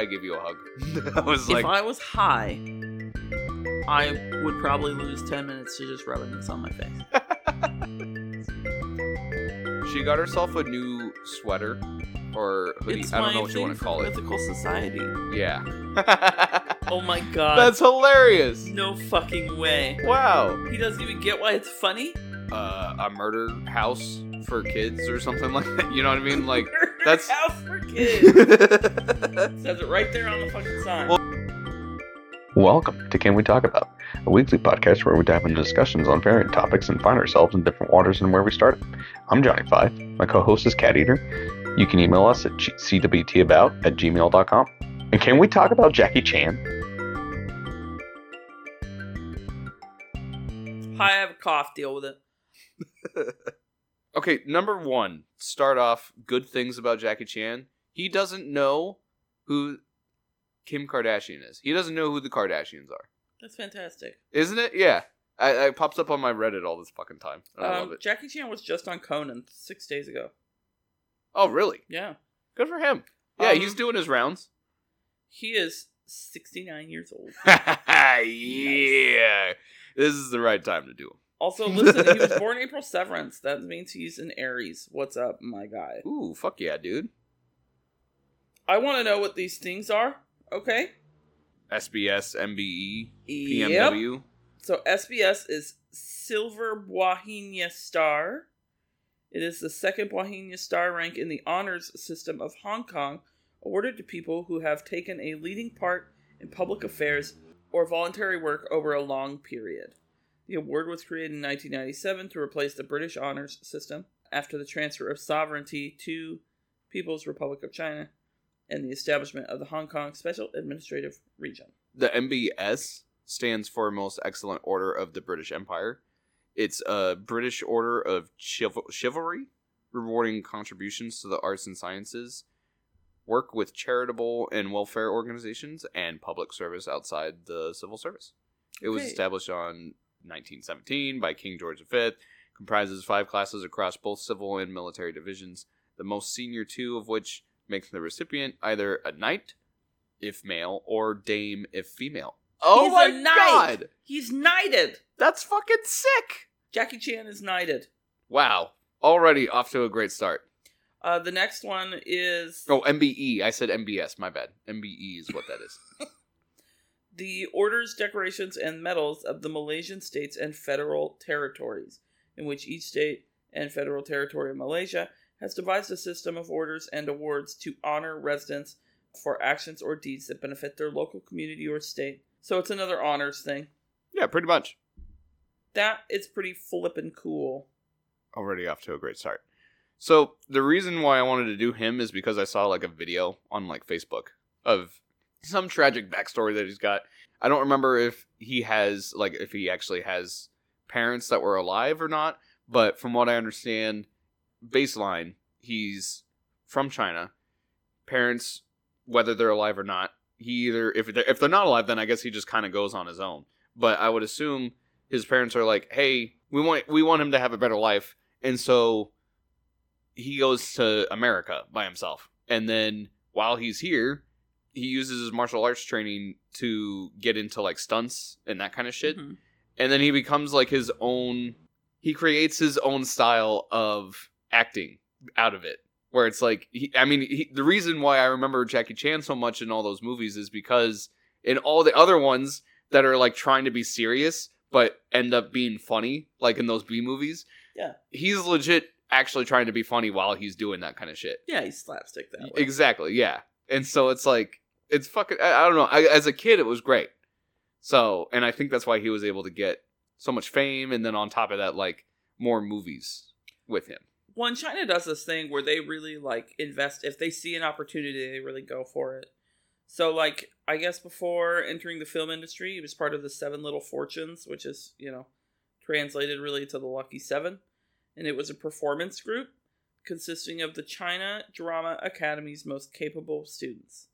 no. It's fucking. I gave you a hug. I was if I was high, I would probably lose 10 minutes to just rubbing this on my face. she got herself a new sweater or hoodie. It's I don't know what you want to call it. Mythical Society. Yeah. Oh my god. That's hilarious. no fucking way. Wow. He doesn't even get why it's funny. Uh, a murder house for kids or something like that. You know what I mean? Like that's- house Says it right there on the fucking sign. Welcome to Can We Talk About, a weekly podcast where we dive into discussions on varied topics and find ourselves in different waters than where we started. I'm Johnny Five. My co-host is Cat Eater. You can email us at cwtabout at gmail.com. And can we talk about Jackie Chan? Hi, I have a cough. Deal with it. okay, number one, start off good things about Jackie Chan. He doesn't know who Kim Kardashian is. He doesn't know who the Kardashians are. That's fantastic. Isn't it? Yeah. I, I it pops up on my Reddit all this fucking time. I love Um, it. Jackie Chan was just on Conan six days ago. Oh, really? Yeah. Good for him. Yeah, Um, he's doing his rounds. He is 69 years old. yeah. This is the right time to do him. Also, listen, he was born April 7th. That means he's an Aries. What's up, my guy? Ooh, fuck yeah, dude. I want to know what these things are. Okay. SBS, MBE, Yep. PMW. So SBS is Silver Bauhinia Star. It is the second Bauhinia Star rank in the honors system of Hong Kong, awarded to people who have taken a leading part in public affairs or voluntary work over a long period. The award was created in 1997 to replace the British honors system after the transfer of sovereignty to People's Republic of China and the establishment of the Hong Kong Special Administrative Region. The MBS stands for Most Excellent Order of the British Empire. It's a British order of chival- chivalry, rewarding contributions to the arts and sciences, work with charitable and welfare organizations, and public service outside the civil service. It was established on 1917 by King George V, comprises five classes across both civil and military divisions, the most senior two of which make the recipient either a knight, if male, or dame, if female. Oh He's my a knight! god! He's knighted! That's fucking sick! Jackie Chan is knighted. Wow. Already off to a great start. Uh, the next one is Oh, MBE. I said MBS. My bad. MBE is what that is. the orders, decorations, and medals of the Malaysian states and federal territories, in which each state and federal territory of Malaysia has devised a system of orders and awards to honor residents for actions or deeds that benefit their local community or state. So it's another honors thing. yeah, pretty much. That is pretty flippin' cool. Already off to a great start. So the reason why I wanted to do him is because I saw like a video on like Facebook of some tragic backstory that he's got. I don't remember if he has like if he actually has parents that were alive or not, but from what I understand, baseline, he's from China. Parents, whether they're alive or not, he either if they're, if they're not alive, then I guess he just kind of goes on his own. But I would assume his parents are like, "Hey, we want we want him to have a better life," and so he goes to America by himself. And then while he's here, he uses his martial arts training to get into like stunts and that kind of shit. Mhm. And then he becomes like his own he creates his own style of acting out of it. Where it's like he, I mean, he, the reason why I remember Jackie Chan so much in all those movies is because in all the other ones that are like trying to be serious but end up being funny, like in those B movies, Yeah. he's legit actually trying to be funny while he's doing that kind of shit. Yeah, he's slapstick that way. Exactly, yeah. And so it's like it's fucking. I, I don't know. I, as a kid, it was great. So, and I think that's why he was able to get so much fame, and then on top of that, like more movies with him. One China does this thing where they really like invest if they see an opportunity, they really go for it. So like I guess before entering the film industry, he was part of the Seven Little Fortunes, which is, you know, translated really to the Lucky Seven. And it was a performance group consisting of the China Drama Academy's most capable students.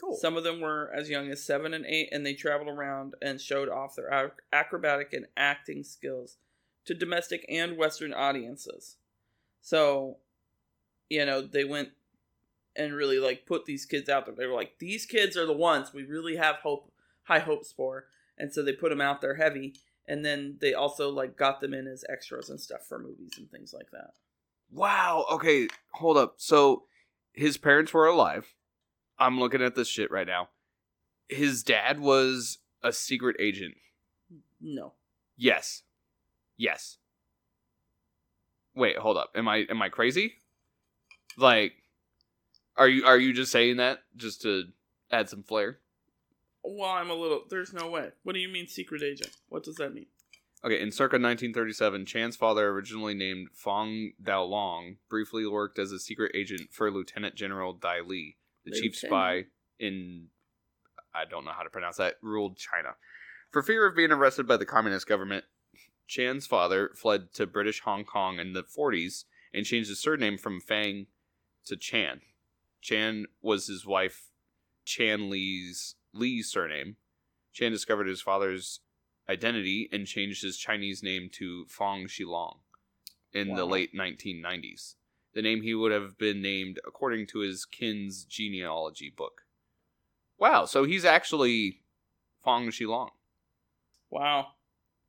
Cool. Some of them were as young as seven and eight, and they traveled around and showed off their acrobatic and acting skills to domestic and Western audiences. So, you know, they went and really like put these kids out there. They were like, these kids are the ones we really have hope, high hopes for, and so they put them out there heavy. And then they also like got them in as extras and stuff for movies and things like that. Wow. Okay, hold up. So his parents were alive. I'm looking at this shit right now. His dad was a secret agent. No, Yes. Yes. Wait, hold up. Am I am I crazy? Like are you are you just saying that just to add some flair? well, I'm a little. There's no way. What do you mean secret agent? What does that mean? Okay, in circa 1937, Chan's father, originally named Fong Dao Long, briefly worked as a secret agent for Lieutenant General Dai Li, the chief spy in I don't know how to pronounce that, ruled China. For fear of being arrested by the communist government, Chan's father fled to British Hong Kong in the 40s and changed his surname from Fang to Chan. Chan was his wife Chan Lee's Li's surname. Chan discovered his father's identity and changed his Chinese name to Fong Shilong in the late 1990s. The name he would have been named according to his kin's genealogy book. Wow, so he's actually Fong Shilong. Wow.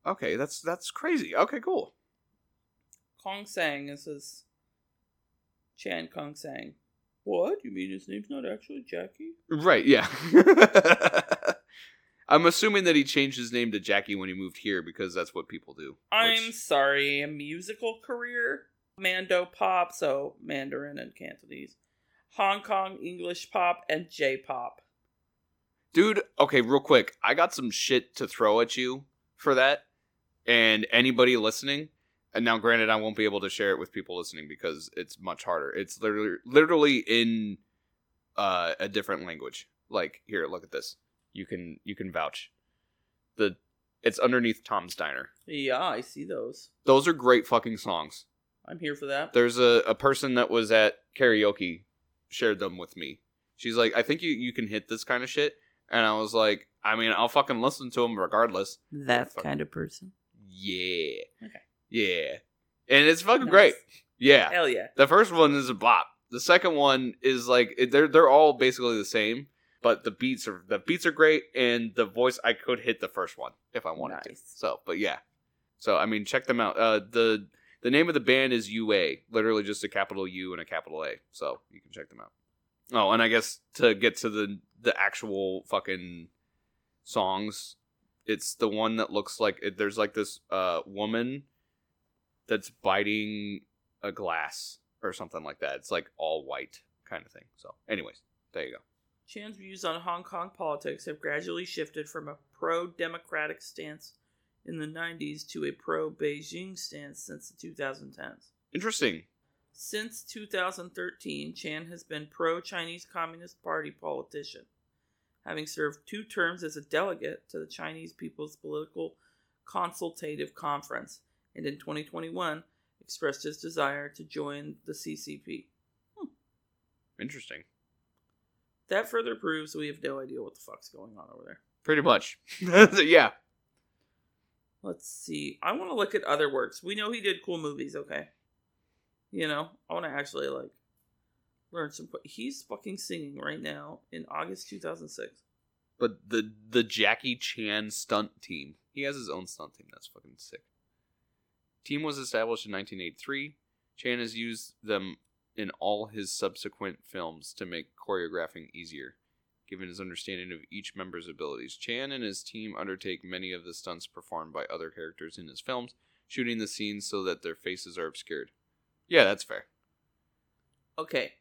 Okay, that's that's crazy. Okay, cool. Kong Sang is his. Chan Kong Sang. What? You mean his name's not actually Jackie? Right, yeah. I'm assuming that he changed his name to Jackie when he moved here because that's what people do. I'm which- sorry, a musical career? Mando pop, so Mandarin and Cantonese. Hong Kong English pop and J pop. Dude, okay, real quick. I got some shit to throw at you for that. And anybody listening, and now granted I won't be able to share it with people listening because it's much harder. It's literally literally in uh, a different language. Like, here, look at this. You can you can vouch. The it's underneath Tom's Diner. Yeah, I see those. Those are great fucking songs. I'm here for that. There's a, a person that was at karaoke shared them with me. She's like, I think you, you can hit this kind of shit. And I was like, I mean, I'll fucking listen to them regardless. That kind of person. Yeah. Okay. Yeah. And it's fucking Nice. great. Yeah. Hell yeah. The first one is a bop. The second one is like they're they're all basically the same, but the beats are the beats are great and the voice I could hit the first one if I wanted to. So, but yeah. So, I mean, check them out. Uh the the name of the band is UA, literally just a capital U and a capital A. So, you can check them out. Oh, and I guess to get to the the actual fucking songs, it's the one that looks like it, there's like this uh woman that's biting a glass or something like that. It's like all white kind of thing. So, anyways, there you go. Chan's views on Hong Kong politics have gradually shifted from a pro democratic stance in the 90s to a pro Beijing stance since the 2010s. Interesting. Since 2013, Chan has been pro Chinese Communist Party politician, having served two terms as a delegate to the Chinese People's Political Consultative Conference, and in 2021 expressed his desire to join the CCP. Hmm. Interesting. That further proves we have no idea what the fuck's going on over there. Pretty much. yeah. Let's see. I want to look at other works. We know he did cool movies, okay? You know, I want to actually like learn some. He's fucking singing right now in August 2006. But the the Jackie Chan stunt team, he has his own stunt team. That's fucking sick. Team was established in 1983. Chan has used them in all his subsequent films to make choreographing easier. Given his understanding of each member's abilities, Chan and his team undertake many of the stunts performed by other characters in his films, shooting the scenes so that their faces are obscured. Yeah, that's fair. Okay.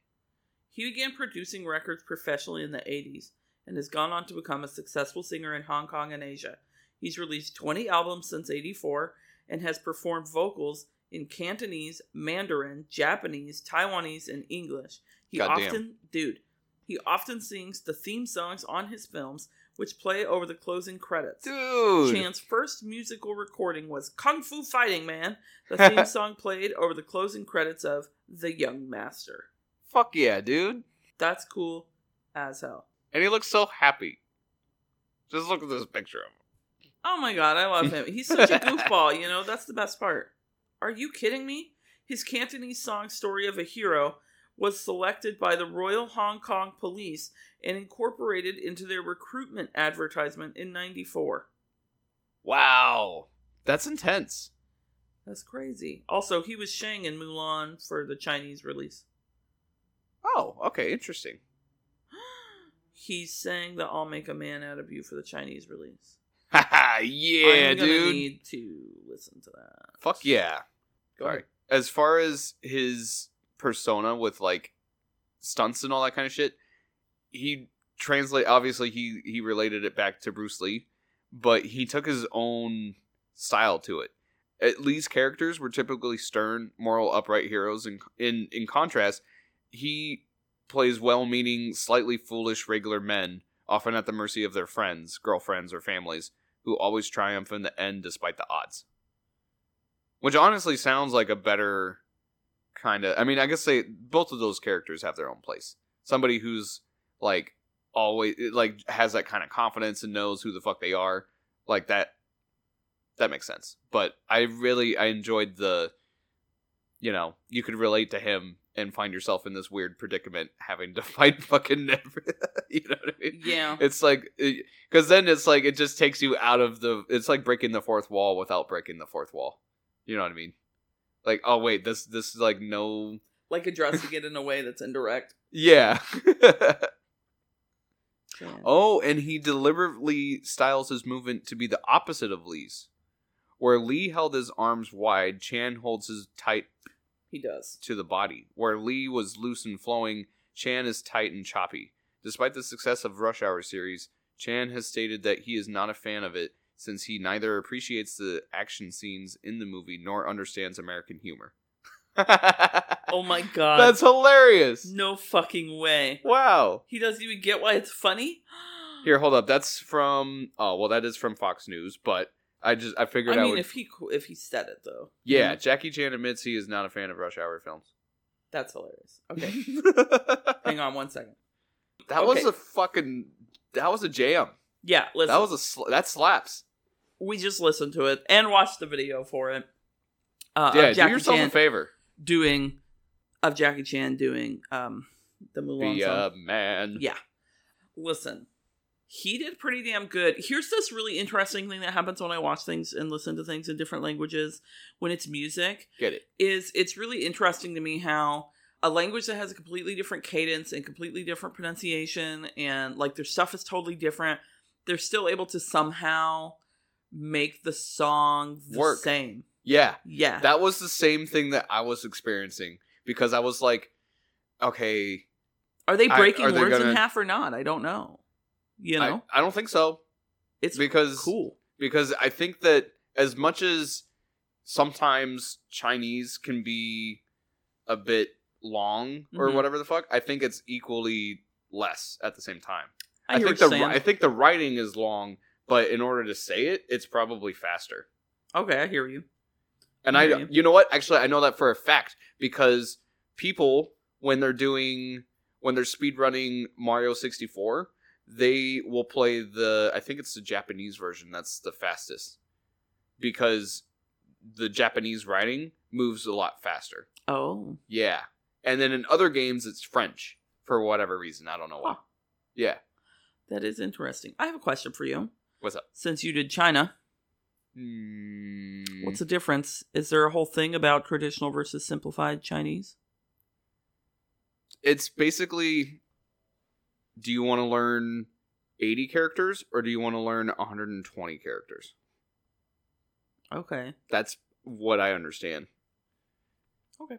He began producing records professionally in the 80s and has gone on to become a successful singer in Hong Kong and Asia. He's released 20 albums since 84 and has performed vocals in Cantonese, Mandarin, Japanese, Taiwanese, and English. He Goddamn. often, dude, he often sings the theme songs on his films, which play over the closing credits. Dude. Chan's first musical recording was Kung Fu Fighting Man. The theme song played over the closing credits of The Young Master. Fuck yeah, dude. That's cool as hell. And he looks so happy. Just look at this picture of him. Oh my god, I love him. He's such a goofball, you know, that's the best part. Are you kidding me? His Cantonese song Story of a Hero was selected by the Royal Hong Kong Police and incorporated into their recruitment advertisement in 94. Wow. That's intense. That's crazy. Also, he was Shang in Mulan for the Chinese release. Oh, okay, interesting. He sang that "I'll Make a Man Out of You" for the Chinese release. Haha, yeah, I'm gonna dude. Need to listen to that. Fuck yeah. Go Sorry. ahead. As far as his persona with like stunts and all that kind of shit, he translate obviously he he related it back to Bruce Lee, but he took his own style to it. At Lee's characters were typically stern, moral, upright heroes. In in in contrast, he plays well-meaning, slightly foolish regular men, often at the mercy of their friends, girlfriends, or families, who always triumph in the end despite the odds. Which honestly sounds like a better kind of. I mean, I guess they both of those characters have their own place. Somebody who's like always like has that kind of confidence and knows who the fuck they are, like that. That makes sense. But I really I enjoyed the, you know, you could relate to him and find yourself in this weird predicament having to fight fucking never. you know what I mean? Yeah. It's like eh, because then it's like it just takes you out of the. It's like breaking the fourth wall without breaking the fourth wall. You know what I mean? Like, oh wait, this this is like no. Like addressing it in a way that's indirect. Yeah. Yeah. oh, and he deliberately styles his movement to be the opposite of Lee's. Where Lee held his arms wide, Chan holds his tight He does. to the body. Where Lee was loose and flowing, Chan is tight and choppy. Despite the success of Rush Hour series, Chan has stated that he is not a fan of it since he neither appreciates the action scenes in the movie nor understands American humor. Oh my god. That's hilarious. no fucking way. Wow. He doesn't even get why it's funny. Here, hold up. That's from oh well, that is from Fox News, but I just I I figured I, mean, would. if he if he said it though, yeah, Mhm. Jackie Chan admits he is not a fan of Rush Hour films. that's hilarious. Okay, hang on one second. was Okay. a fucking that was a jam. Yeah, listen. That was a sl- that slaps. we just listened to it and watched the video for it. Uh, yeah, do yourself Chan a favor. doing of Jackie Chan doing um the Mulan Be song. a man. Yeah. Listen, he did pretty damn good. Here's this really interesting thing that happens when I watch things and listen to things in different languages when it's music Get it? is it's really interesting to me how a language that has a completely different cadence and completely different pronunciation and like their stuff is totally different, they're still able to somehow make the song the Work. same. Yeah, Yeah. that was the same thing that I was experiencing because I was like, okay, are they I- breaking are they words in gonna- half or not? I don't know. You know? I, I don't think so it's because cool. because I think that as much as sometimes Chinese can be a bit long or Mhm. whatever the fuck, I think it's equally less at the same time. I, I, hear think the you're I think the writing is long, but in order to say it, it's probably faster. Okay, I hear you. And I I, you. you know what? Actually, I know that for a fact because people when they're doing when they're speed running Mario 64, they will play the I think it's the Japanese version that's the fastest because the Japanese writing moves a lot faster. Oh, Yeah. And then in other games it's French for whatever reason, I don't know why. Huh. Yeah. that is interesting. I have a question for you. What's up? Since you did China, Mm, what's the difference? Is there a whole thing about traditional versus simplified Chinese? it's basically do you want to learn 80 characters or do you want to learn 120 characters? Okay. that's what i understand. Okay.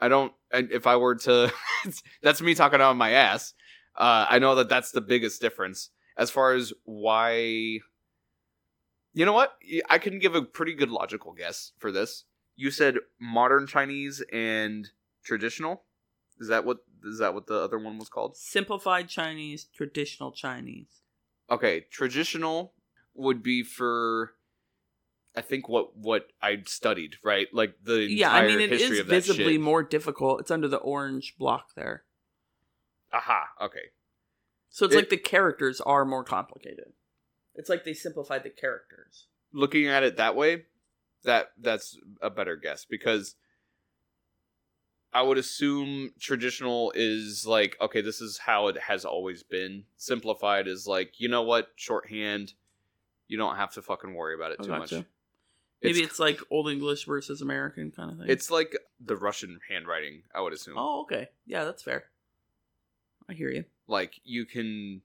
i don't if i were to that's me talking out of my ass. Uh, i know that that's the biggest difference. As far as why you know what? I can give a pretty good logical guess for this. You said modern chinese and traditional? Is that what is that what the other one was called Simplified Chinese, traditional Chinese. okay traditional would be for i think what what i studied right like the Yeah, I mean it is visibly shit. more difficult. It's under the orange block there. aha okay So it's It- like the characters are more complicated. It's like they simplified the characters. looking at it that way that that's a better guess because I would assume traditional is like okay, this is how it has always been. Simplified is like you know what, shorthand. You don't have to fucking worry about it I too much. gotcha. Maybe it's, like Old English versus American kind of thing. it's like the Russian handwriting. I would assume. oh, okay. Yeah, that's fair. I hear you. like you can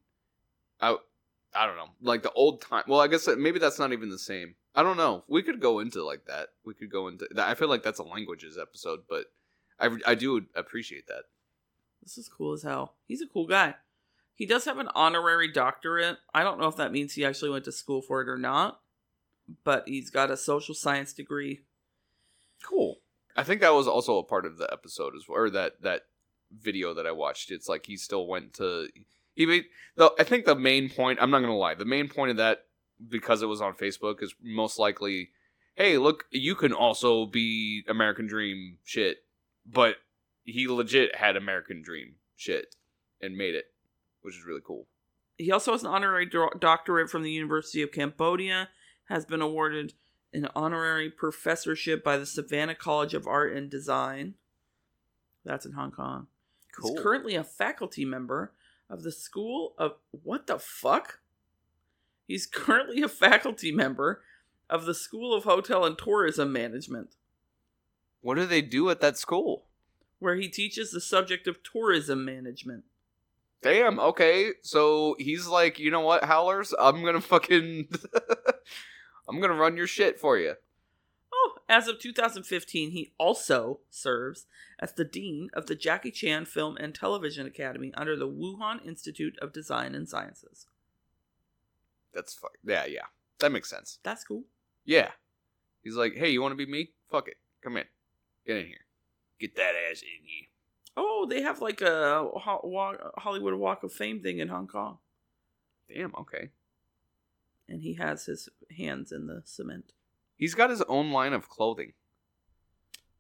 I I don't know. Like the old time. Well, I guess maybe that's not even the same. I don't know. We could go into like that. We could go into. I feel like that's a languages episode, but I I do appreciate that. This is cool as hell. He's a cool guy. He does have an honorary doctorate. I don't know if that means he actually went to school for it or not, but he's got a social science degree. Cool. I think that was also a part of the episode as well, or that that video that I watched. It's like he still went to he made the I think the main point. I'm not gonna lie. The main point of that because it was on Facebook is most likely, hey, look, you can also be American Dream shit, but he legit had American Dream shit and made it, which is really cool. He also has an honorary do- doctorate from the University of Cambodia, has been awarded an honorary professorship by the Savannah College of Art and Design. That's in Hong Kong. Cool. He's currently a faculty member of the School of what the fuck? He's currently a faculty member of the School of Hotel and Tourism Management, What do they do at that school? where he teaches the subject of tourism management. Damn. Okay. So he's like, you know what, Howlers? I'm gonna fucking, I'm gonna run your shit for you. Oh, as of 2015, he also serves as the dean of the Jackie Chan Film and Television Academy under the Wuhan Institute of Design and Sciences. That's fuck. Yeah, yeah. That makes sense. That's cool. Yeah. He's like, hey, you want to be me? Fuck it. Come in. Get in here. Get that ass in here. Oh, they have like a Hollywood Walk of Fame thing in Hong Kong, Damn. Okay. and he has his hands in the cement. He's got his own line of clothing.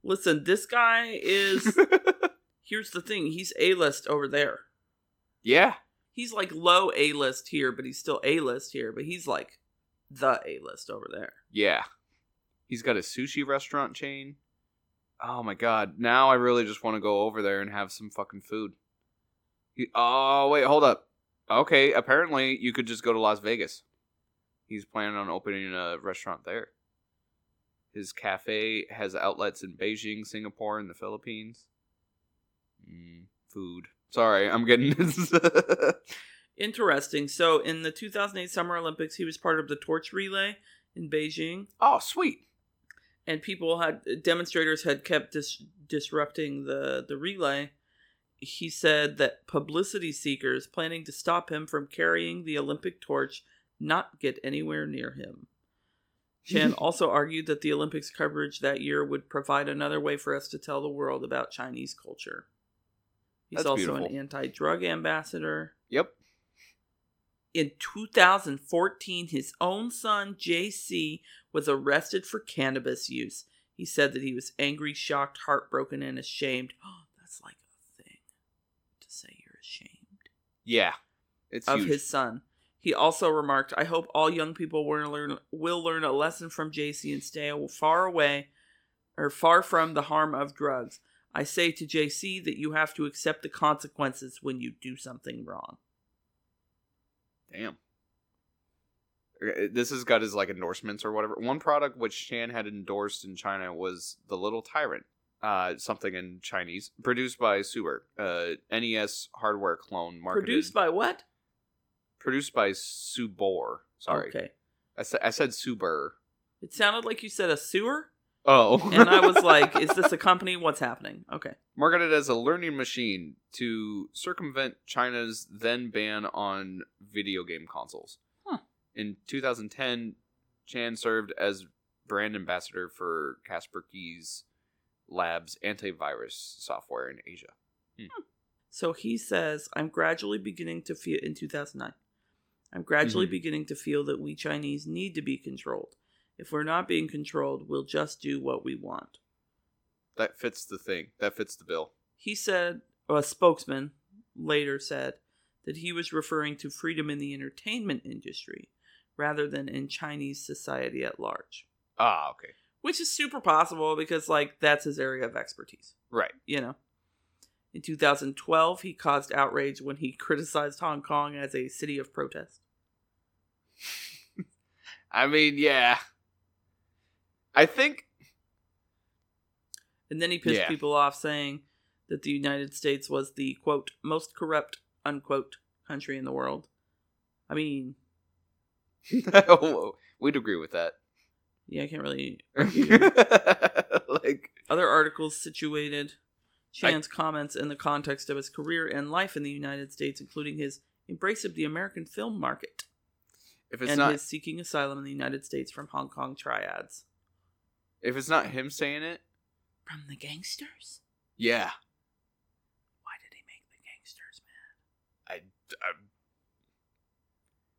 Listen, this guy is. here's the thing he's A list over there. yeah. He's like low A list here, but he's still A list here, but he's like the A list over there. Yeah. He's got a sushi restaurant chain. Oh my god. Now I really just want to go over there and have some fucking food. He, oh, wait, hold up. Okay, apparently you could just go to Las Vegas. He's planning on opening a restaurant there. His cafe has outlets in Beijing, Singapore, and the Philippines. Mm, food. Sorry, I'm getting this. Interesting. So, in the 2008 Summer Olympics, he was part of the torch relay in Beijing, Oh, sweet. And people had demonstrators had kept dis- disrupting the the relay. He said that publicity seekers planning to stop him from carrying the Olympic torch not get anywhere near him. Chan also argued that the Olympics coverage that year would provide another way for us to tell the world about Chinese culture. He's That's also an anti-drug ambassador. Yep. In 2014, his own son, JC, was arrested for cannabis use. He said that he was angry, shocked, heartbroken, and ashamed. Oh, that's like a thing to say you're ashamed Yeah. It's of huge. his son. He also remarked, I hope all young people will learn, will learn a lesson from JC and stay far away or far from the harm of drugs. I say to JC that you have to accept the consequences when you do something wrong. Damn. Okay, This has got his like endorsements or whatever. One product which Chan had endorsed in China was the Little Tyrant, uh, something in Chinese, produced by Suber, uh, NES hardware clone, marketed Produced by what? produced by Subor. Sorry, Okay. I said I said Suber. It sounded like you said a sewer, Oh, and I was like, "Is this a company? What's happening?" Okay. marketed as a learning machine to circumvent China's then ban on video game consoles. In 2010, Chan served as brand ambassador for Kaspersky Labs antivirus software in Asia. So he says, "I'm gradually beginning to feel in 2009. I'm gradually Mhm. beginning to feel that we Chinese need to be controlled. If we're not being controlled, we'll just do what we want." That fits the thing. That fits the bill. He said, or a spokesman later said that he was referring to freedom in the entertainment industry rather than in Chinese society at large, Ah, okay. which is super possible because like that's his area of expertise. Right. you know. In 2012, he caused outrage when he criticized Hong Kong as a city of protest. I mean, yeah. I think And then he pissed Yeah. people off saying that the United States was the quote most corrupt unquote country in the world. I mean, we'd agree with that. yeah, I can't really like Other articles situated Chan's comments in the context of his career and life in the United States, including his embrace of the American film market if it's and not his seeking asylum in the United States from Hong Kong triads. if it's not him saying it, From the gangsters? yeah. Why did he make the gangsters mad? I,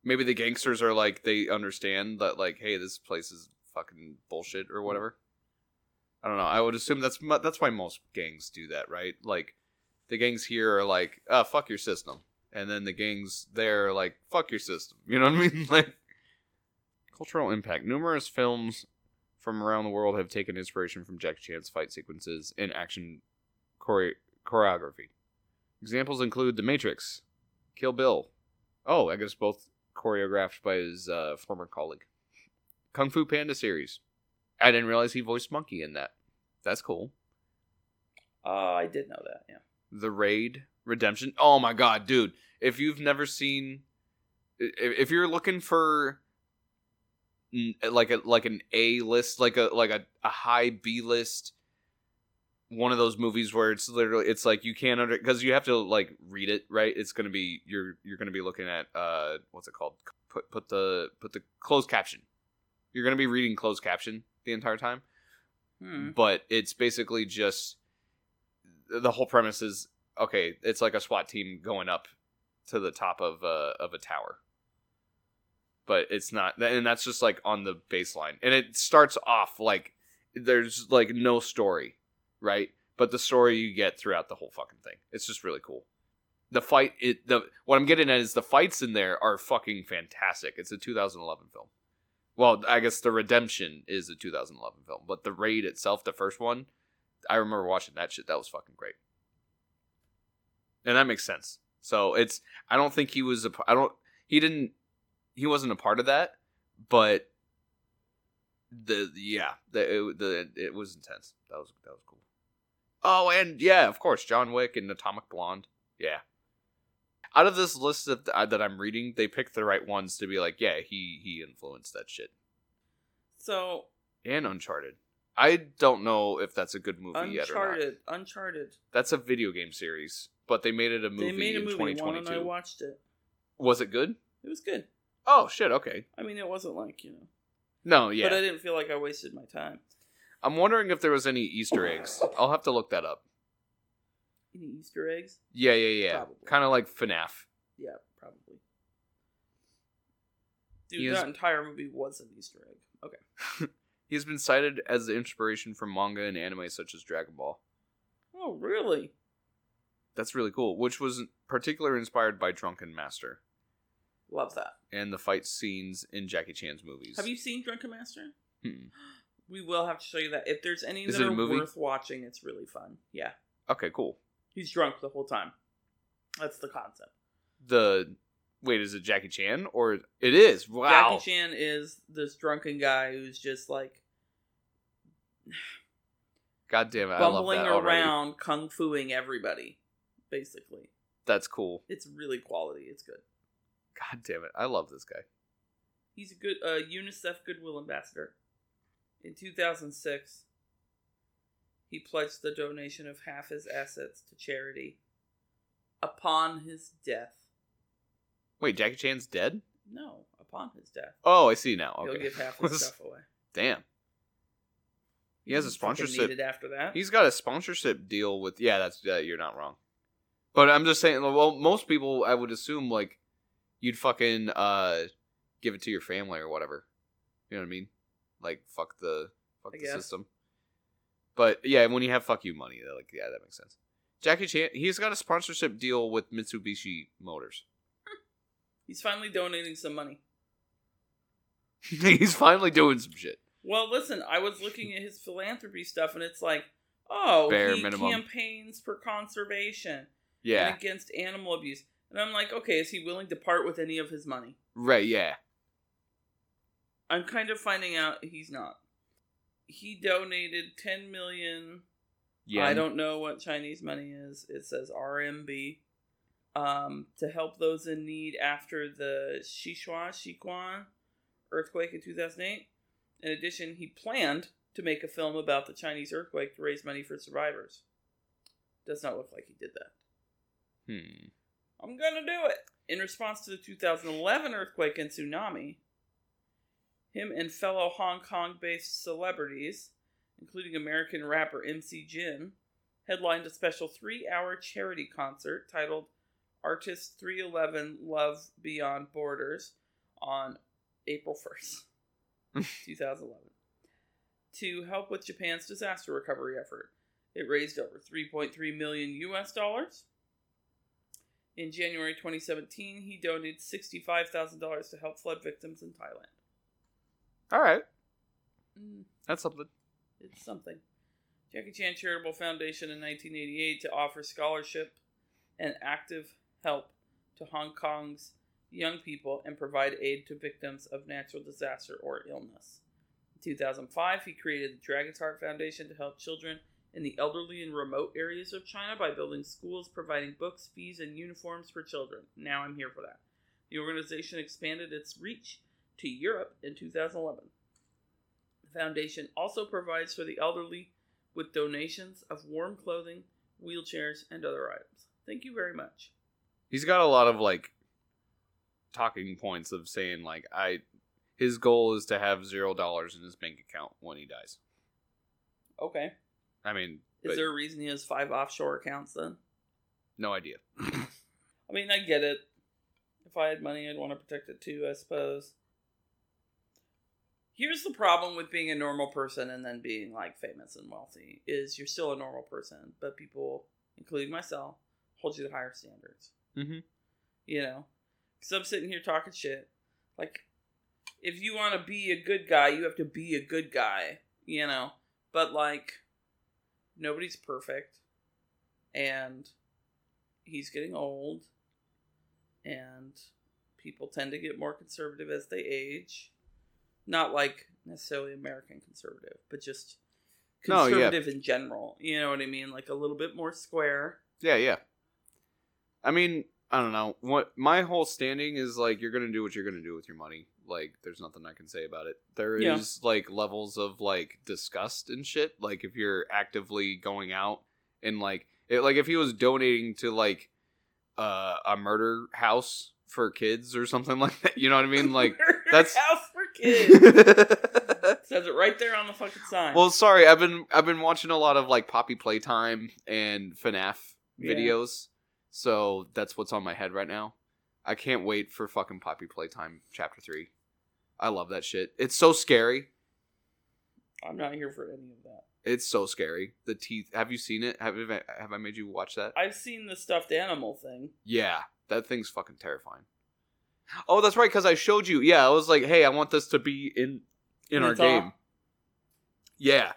maybe the gangsters are like they understand that like hey this place is fucking bullshit or whatever. I don't know. I would assume that's that's why most gangs do that right? Like the gangs here are like uh fuck your system. And then the gangs there are like fuck your system. You know what i mean? Like cultural impact. Numerous films from around the world have taken inspiration from Jackie Chan's fight sequences and action chore- choreography. Examples include the matrix Kill Bill. Oh, I guess both choreographed by his uh, former colleague. Kung Fu Panda series. I didn't realize he voiced Monkey in that. That's cool. Uh, I did know that, yeah. The Raid Redemption. Oh my god, dude! If you've never seen, if, you're looking for like a like an A list, like a like a, a high B list, one of those movies where it's literally it's like you can't under because you have to like read it right. It's gonna be you're you're gonna be looking at uh what's it called? Put put the put the closed caption. You're gonna be reading closed caption the entire time Hmm. but it's basically just the whole premise is okay it's like a SWAT team going up to the top of a of a tower but it's not and that's just like on the baseline and it starts off like there's like no story right but the story you get throughout the whole fucking thing it's just really cool the fight it the what i'm getting at is the fights in there are fucking fantastic it's a 2011 film well, I guess the Redemption is a 2011 film, but the Raid itself, the first one, I remember watching that shit. That was fucking great, and that makes sense. So it's I don't think he was a I don't he didn't he wasn't a part of that, but the yeah the it, the it was intense. That was that was cool. Oh, and yeah, of course, John Wick and Atomic Blonde. Yeah. Out of this list that, uh, that I'm reading, they picked the right ones to be like, yeah, he he influenced that shit. So, And Uncharted. I don't know if that's a good movie yet or not. Uncharted, Uncharted. That's a video game series, but they made it a movie They made a in movie, one, 2022. and I watched it. Was it good? It was good. Oh shit, okay. I mean, it wasn't like, you know. No, yeah. But I didn't feel like I wasted my time. I'm wondering if there was any Easter eggs. I'll have to look that up. Any Easter eggs? Yeah, yeah, yeah. Probably. Kind of like FNAF. Yeah, probably. Dude, that entire movie was an Easter egg. Okay. He has been cited as the inspiration for manga and anime such as Dragon Ball. Oh, really? That's really cool, which was particularly inspired by Drunken Master Love that. and the fight scenes in Jackie Chan's movies. Have you seen Drunken Master? We will have to show you that. If there's any Is that it a are movie? worth watching, it's really fun. Yeah. Okay, cool. He's drunk the whole time. That's the concept. The wait, is it Jackie Chan or it is? Wow. Jackie Chan is this drunken guy who's just like God damn it! I love bumbling that already. around, kung fuing everybody, basically. That's cool. It's really quality. It's good. God damn it! I love this guy. He's a good uh, UNICEF Goodwill Ambassador. In 2006, he pledged the donation of half his assets to charity. Upon his death, Wait, Jackie Chan's dead? no, upon his death, Oh, I see now. Okay. he'll give half his stuff away. Damn. He has a sponsorship. After that. He's got a sponsorship deal with. Yeah, that's yeah, you're not wrong. But I'm just saying. Well, most people, I would assume, like, you'd fucking uh, give it to your family or whatever. You know what I mean? Like, fuck the fuck I the guess. system. But yeah, when you have fuck you money, like, yeah, that makes sense. Jackie Chan, he's got a sponsorship deal with Mitsubishi Motors. He's finally donating some money. he's finally doing some shit. Well, listen, I was looking at his philanthropy stuff, and it's like, oh, bare he minimum. campaigns for conservation Yeah. and against animal abuse. And I'm like, okay, is he willing to part with any of his money? Right. Yeah. I'm kind of finding out he's not. He donated 10 million. Yeah. I don't know what Chinese money is. It says RMB. Um, to help those in need after the Sichuan, Sichuan earthquake in 2008. In addition, he planned to make a film about the Chinese earthquake to raise money for survivors. Does not look like he did that. Hmm. I'm gonna do it. In response to the 2011 earthquake and tsunami, him and fellow Hong Kong based celebrities, including American rapper MC Jin, headlined a special three hour charity concert titled Artist 311 Love Beyond Borders on April 1st, 2011, to help with Japan's disaster recovery effort. It raised over 3.3 million US dollars. In January 2017, he donated $65,000 to help flood victims in Thailand. All right. Mm, That's something. it's something. Jackie Chan Charitable Foundation in 1988 to offer scholarship and active help to Hong Kong's young people and provide aid to victims of natural disaster or illness. In 2005, he created the Dragon's Heart Foundation to help children in the elderly and remote areas of China by building schools, providing books, fees, and uniforms for children. Now I'm here for that. The organization expanded its reach to Europe in 2011. The foundation also provides for the elderly with donations of warm clothing, wheelchairs, and other items. Thank you very much. He's got a lot of like talking points of saying like I his goal is to have zero dollars in his bank account when he dies. Okay. I mean, Is but there a reason he has five offshore accounts then? no idea. I mean, I get it. If I had money, I'd want to protect it too, I suppose. Here's the problem with being a normal person and then being like famous and wealthy is you're still a normal person, but people, including myself, hold you to higher standards. Mm-hmm. You know, because I'm sitting here talking shit. Like, if you want to be a good guy, you have to be a good guy. You know, but like, nobody's perfect, and he's getting old, and people tend to get more conservative as they age. Not like necessarily American conservative, but just No, yeah. conservative in general. You know what I mean? Like a little bit more square. Yeah, yeah. I mean, I don't know. What my whole standing is like you're gonna do what you're gonna do with your money. Like there's nothing I can say about it. There is Yeah. like levels of like disgust and shit. Like if you're actively going out and like it, like if he was donating to like uh, a murder house for kids or something like that. You know what I mean? Like that's- house kids. Says it right there on the fucking sign. well, sorry, I've been I've been watching a lot of like Poppy Playtime and FNAF Yeah. videos, so that's what's on my head right now. I can't wait for fucking Poppy Playtime Chapter Three. I love that shit. It's so scary. I'm not here for any of that. It's so scary. The teeth. Have you seen it? Have I- have I made you watch that? I've seen the stuffed animal thing. Yeah, that thing's fucking terrifying. Oh, that's right, because I showed you. Yeah, I was like, hey, I want this to be in in our game. Yeah,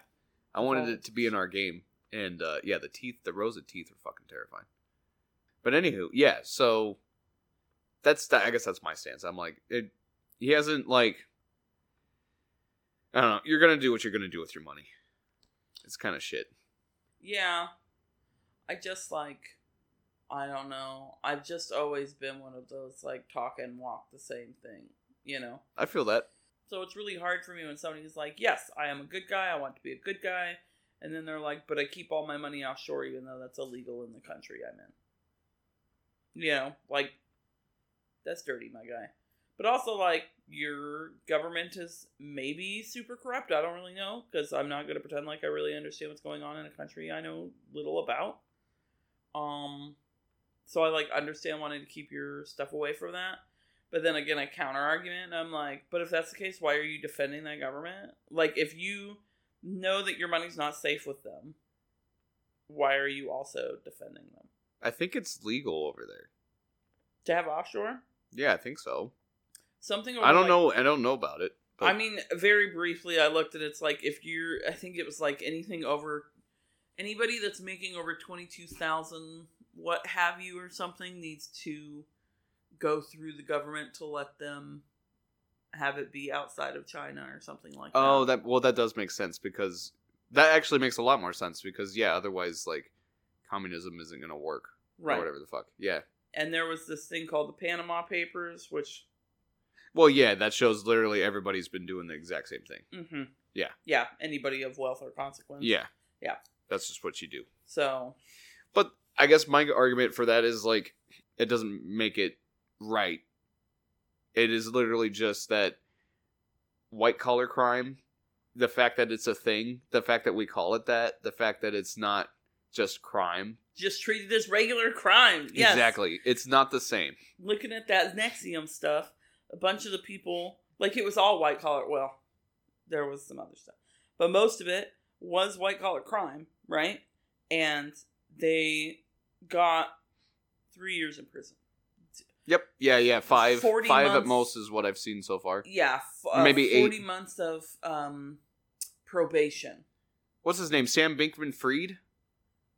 I wanted it to be in our game, and uh, yeah, the teeth, the rows of teeth, are fucking terrifying. But anywho, yeah. So that's that. I guess that's my stance. I'm like, it. He hasn't like. I don't know. You're gonna do what you're gonna do with your money. It's kind of shit. Yeah. I just like I don't know. I've just always been one of those like talk and walk the same thing, you know. I feel that. So it's really hard for me when somebody's like, "Yes, I am a good guy. I want to be a good guy." And then they're like, "But I keep all my money offshore even though that's illegal in the country I'm in." You know, like that's dirty, my guy. But also like your government is maybe super corrupt. I don't really know because I'm not going to pretend like I really understand what's going on in a country I know little about. Um so I like understand wanting to keep your stuff away from that. But then again, a counter argument, I'm like, but if that's the case, why are you defending that government? Like, if you know that your money's not safe with them, why are you also defending them? I think it's legal over there. To have offshore? Yeah, I think so. Something I don't like- know. I don't know about it. But I mean, very briefly, I looked at it, it's like if you're, I think it was like anything over Anybody that's making over twenty two thousand, what have you, or something, needs to go through the government to let them have it be outside of China or something like that. Oh, that well, that does make sense because that actually makes a lot more sense because yeah, otherwise like communism isn't gonna work right. or whatever the fuck. Yeah. And there was this thing called the Panama Papers, which Well, yeah, that shows literally everybody's been doing the exact same thing. hmm Yeah. yeah, anybody of wealth or consequence. Yeah. Yeah. That's just what you do. So But I guess my argument for that is like it doesn't make it right. It is literally just that white collar crime, the fact that it's a thing, the fact that we call it that, the fact that it's not just crime. just treated as regular crime. Yes. Exactly. It's not the same. Looking at that NXIVM stuff, a bunch of the people, like it was all white collar. Well, there was some other stuff, but most of it was white collar crime, right? And they got three years in prison. Yep. Yeah, yeah. Five 40 five at most is what I've seen so far. Yeah, f- uh, Maybe eight. forty months of um, probation. What's his name? Sam Binkman Fried?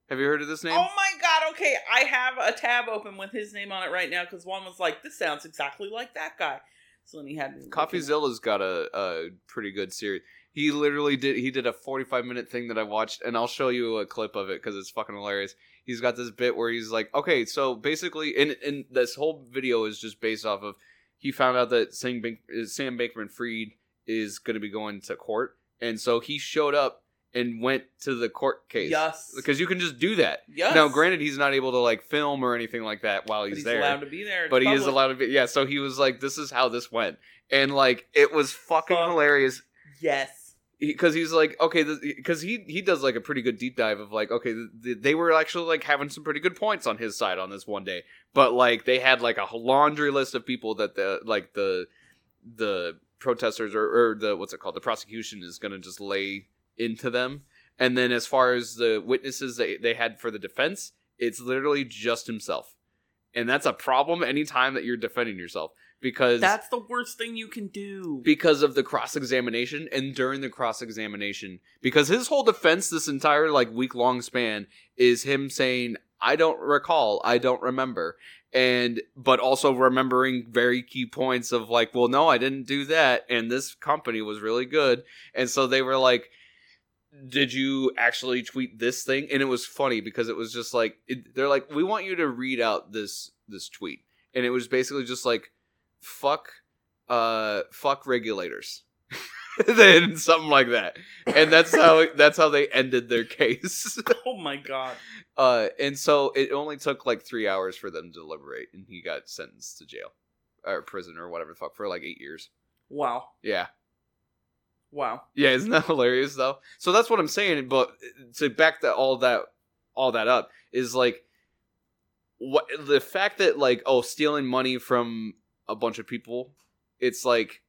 Have you heard of this name? Oh my god! Okay, I have a tab open with his name on it right now because one was like, "This sounds exactly like that guy." So then he had CoffeeZilla's got a, a pretty good series. He literally did. He did a forty-five minute thing that I watched, and I'll show you a clip of it because it's fucking hilarious. He's got this bit where he's like, "Okay, so basically, and and this whole video is just based off of he found out that Sam, Bink, Sam Bankman Fried is going to be going to court, and so he showed up and went to the court case. Yes. because you can just do that. Yes. Now, granted, he's not able to like film or anything like that while he's, he's, there allowed to be there. But he is allowed to be yeah so he was like this is how this went and like it was fucking Fuck. hilarious Yes. Because he's like okay because he he does like a pretty good deep dive of like okay th- th- they were actually like having some pretty good points on his side on this one day. But like they had like a laundry list of people that the like the the protesters or, or the what's it called? The prosecution is gonna just lay into them. And then as far as the witnesses they, they had for the defense it's literally just himself. And that's a problem anytime that you're defending yourself because That's the worst thing you can do. because of the cross examination and during the cross examination because his whole defense this entire like week long span is him saying I don't recall, I don't remember and but also remembering very key points of like well no I didn't do that and this company was really good and so they were like did you actually tweet this thing and it was funny because it was just like it, they're like we want you to read out this this tweet and it was basically just like fuck uh fuck regulators then something like that and that's how that's how they ended their case oh my god. uh and so it only took like three hours for them to deliberate and he got sentenced to jail or prison or whatever the fuck for like eight years Wow. yeah Wow. yeah, isn't that hilarious though? So that's what I'm saying. But to back that all that all that up is like what the fact that like oh stealing money from a bunch of people, it's like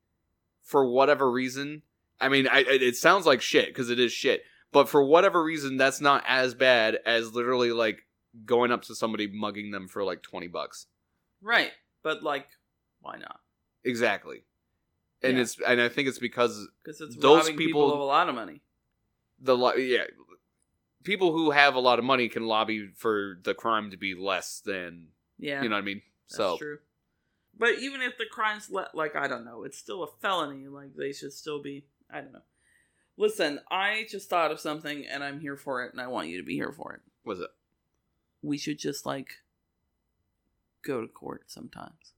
for whatever reason. I mean, I, it sounds like shit because it is shit. But for whatever reason, that's not as bad as literally like going up to somebody mugging them for like twenty bucks. Right. But like, why not? Exactly. And Yeah. it's and I think it's because Because it's Those people, people- of a lot of money. the lo- yeah people who have a lot of money can lobby for the crime to be less than Yeah. you know what I mean. That's So true. But even if the crime's let, like I don't know, it's still a felony. Like they should still be. I don't know. Listen, I just thought of something, and I'm here for it, and I want you to be here for it. was it? We should just like go to court sometimes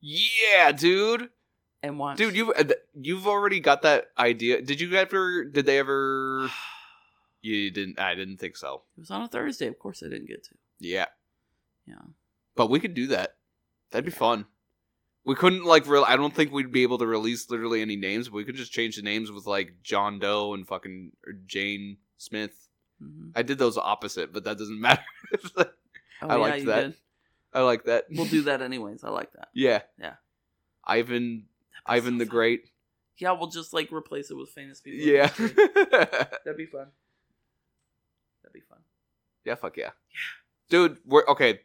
Yeah, dude. and watch. Dude, you've uh, you've already got that idea. Did you ever? Did they ever? You didn't. I didn't think so. it was on a Thursday. Of course, I didn't get to. Yeah, Yeah. but we could do that. That'd be fun. We couldn't like real. I don't think we'd be able to release literally any names. But we could just change the names with like John Doe and fucking or Jane Smith. hmm I did those opposite, but that doesn't matter. Oh, I yeah, that. did. I like that. We'll do that anyways. I like that. Yeah. Yeah. Ivan Ivan so the fun. Great. Yeah, we'll just like replace it with famous people. Yeah. That'd be fun. That'd be fun. yeah, fuck yeah. yeah. Dude, we're okay.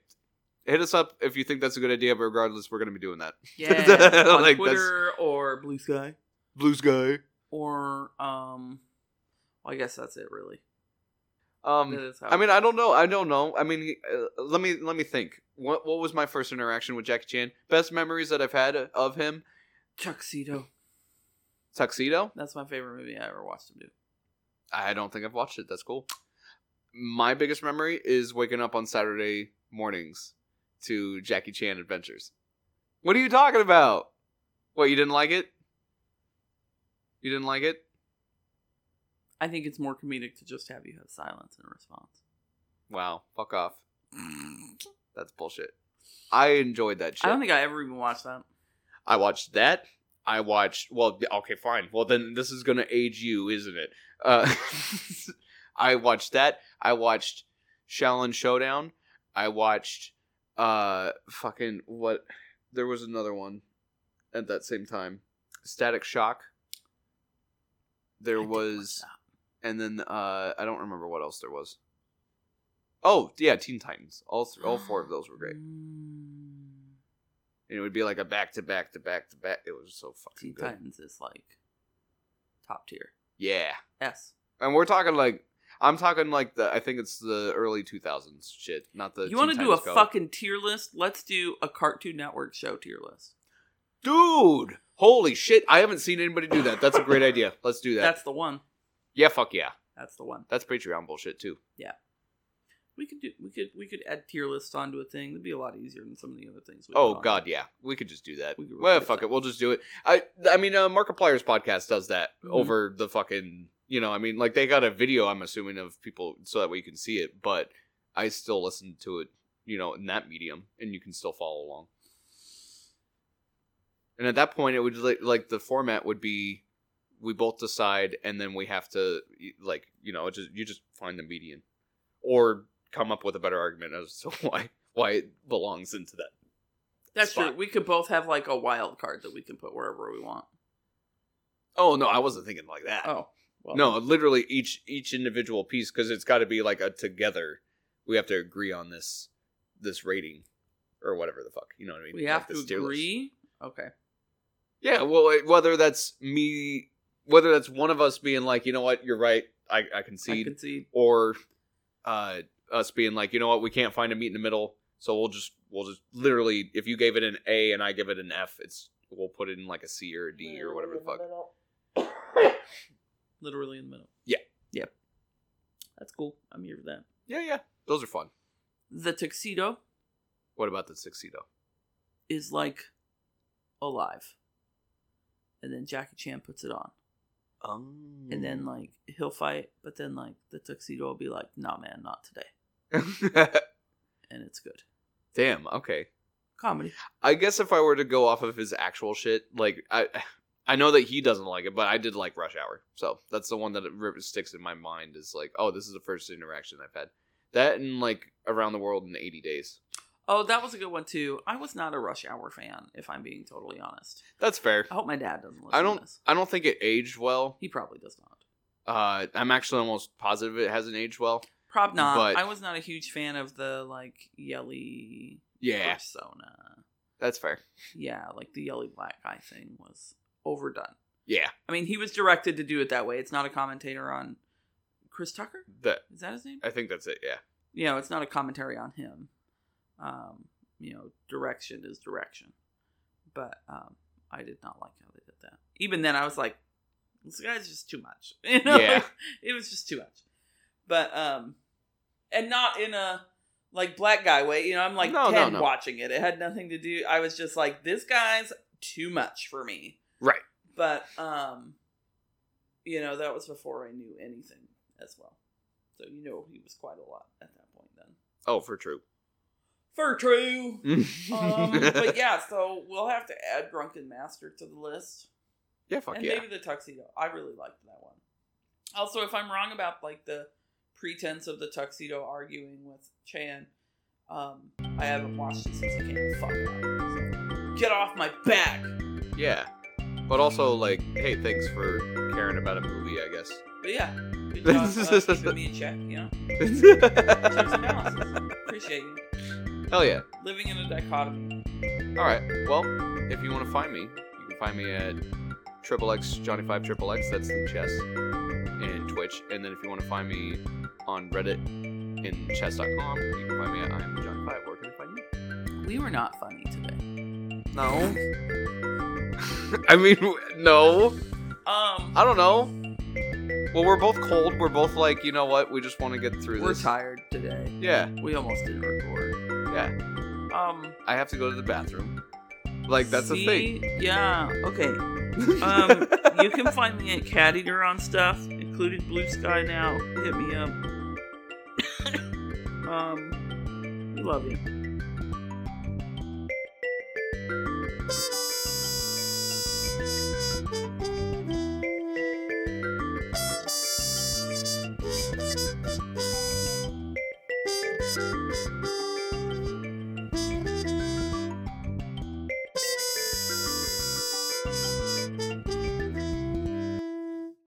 Hit us up if you think that's a good idea, but regardless, we're gonna be doing that. Yeah, on Like, that's- Twitter or Bluesky Blue Sky. or um, well, I guess that's it really. Um, That is how I mean, I don't know. I don't know. I mean, uh, let me let me think. What what was my first interaction with Jackie Chan? Best memories that I've had of him. Tuxedo. Tuxedo. That's my favorite movie I ever watched him do. I don't think I've watched it. That's cool. My biggest memory is waking up on Saturday mornings to Jackie Chan adventures. What are you talking about? What you didn't like it? You didn't like it? I think it's more comedic to just have you have silence in response. Wow, fuck off. That's bullshit. I enjoyed that shit. I don't think I ever even watched that. I watched that. I watched. Well, okay, fine. Well, then this is gonna age you, isn't it? Uh, I watched that. I watched Xiaolin Showdown. I watched. Uh, fucking what? There was another one at that same time. Static Shock. There I was, and then uh, I don't remember what else there was. Oh yeah, Teen Titans. All th- all four of those were great. And it would be like a back to back to back to back. It was so fucking Teen good. Titans is like top tier. Yeah. S. And we're talking like I'm talking like the I think it's the early 2000s shit, not the you want to do a fucking tier list? Let's do a Cartoon Network show tier list. Dude, holy shit. I haven't seen anybody do that. That's a great idea. Let's do that. That's the one. yeah, fuck yeah. That's the one. That's Patreon bullshit too. Yeah. We could do. We could. We could add tier lists onto a thing. It'd be a lot easier than some of the other things. we Oh god, yeah. We could just do that. We well, fuck that. it, we'll just do it. I I mean, uh, Markiplier's podcast does that Mhm. over the fucking. You know, I mean, like they got a video. I'm assuming of people so that way you can see it. But I still listen to it. You know, in that medium, and you can still follow along. And at that point, it would like like the format would be, we both decide, and then we have to like you know just you just find the median, or come up with a better argument as to why why it belongs into that. That's spot. true. We could both have like a wild card that we can put wherever we want. Oh no, I wasn't thinking like that. Oh, well, no, literally each each individual piece because it's got to be like a together. We have to agree on this this rating or whatever the fuck. You know what I mean? we have this to agree. Okay. Yeah, well, whether that's me, whether that's one of us being like, you know what, you're right, I, I I concede, concede. or uh, us being like, you know what, we can't find a meet in the middle, so we'll just we'll just literally, if you gave it an A and I give it an F, it's we'll put it in like a C or a D or whatever the fuck. Literally in the middle. Yeah. Yep. That's cool. I'm here for that. Yeah, yeah, those are fun. The tuxedo What about the tuxedo? is like alive. And then Jackie Chan puts it on. Um, And then like he'll fight, but then like the tuxedo will be like, nah man, not today. And it's good. Damn. Okay. Comedy. I guess if I were to go off of his actual shit, like I, I know that he doesn't like it, but I did like Rush Hour, so that's the one that sticks in my mind. Is like, oh, this is the first interaction I've had. That and like Around the World in 80 Days. Oh, that was a good one too. I was not a Rush Hour fan, if I'm being totally honest. That's fair. I hope my dad doesn't listen I don't. this. I don't think it aged well. He probably does not. Uh, I'm actually almost positive it hasn't aged well. Prob not. But- I was not a huge fan of the like yelly Yeah, persona. that's fair. Yeah, like the yelly black guy thing was overdone. Yeah, I mean, he was directed to do it that way. It's not a commentator on Chris Tucker. that Is that his name? I think that's it. Yeah. You know, it's not a commentary on him. Um, you know, direction is direction. But um, I did not like how they did that. Even then, I was like, this guy's just too much. You know, Yeah. it was just too much. But um, and not in a like black guy way. You know, I'm like No, no, no. watching it. It had nothing to do. I was just like, this guy's too much for me. Right. But um, you know, that was before I knew anything as well. So you know, he was quite a lot at that point then. Oh, for true. For true. Um, but yeah, so we'll have to add Drunken Master to the list, yeah. Fuck and yeah. maybe the Tuxedo. I really liked that one. Also, if I'm wrong about like the pretense of the Tuxedo arguing with Chan, um, I haven't watched it since I came fuck. So, get off my back. Yeah. But also, like, hey, thanks for caring about a movie, I guess. But yeah, good job uh, keeping me in check. You know, checks and balances. Appreciate you Hell yeah. living in a dichotomy. All right. Well, if you want to find me, you can find me at Triple X Johnny Five Triple X. That's the chess. and Twitch. And then if you want to find me on Reddit in chess.com, you can find me at I'm Johnny five. Where can I find you? We were not funny today. No. I mean, no. Um, I don't know. Well, we're both cold. We're both like, you know what? We just want to get through we're this. tired today. Yeah, We almost didn't record. yeah. Um, I have to go to the bathroom. Like that's the thing. see? Yeah. Okay. Um, you can find me at Cateaterr on stuff, including Bluesky now. Hit me up. um, we love you.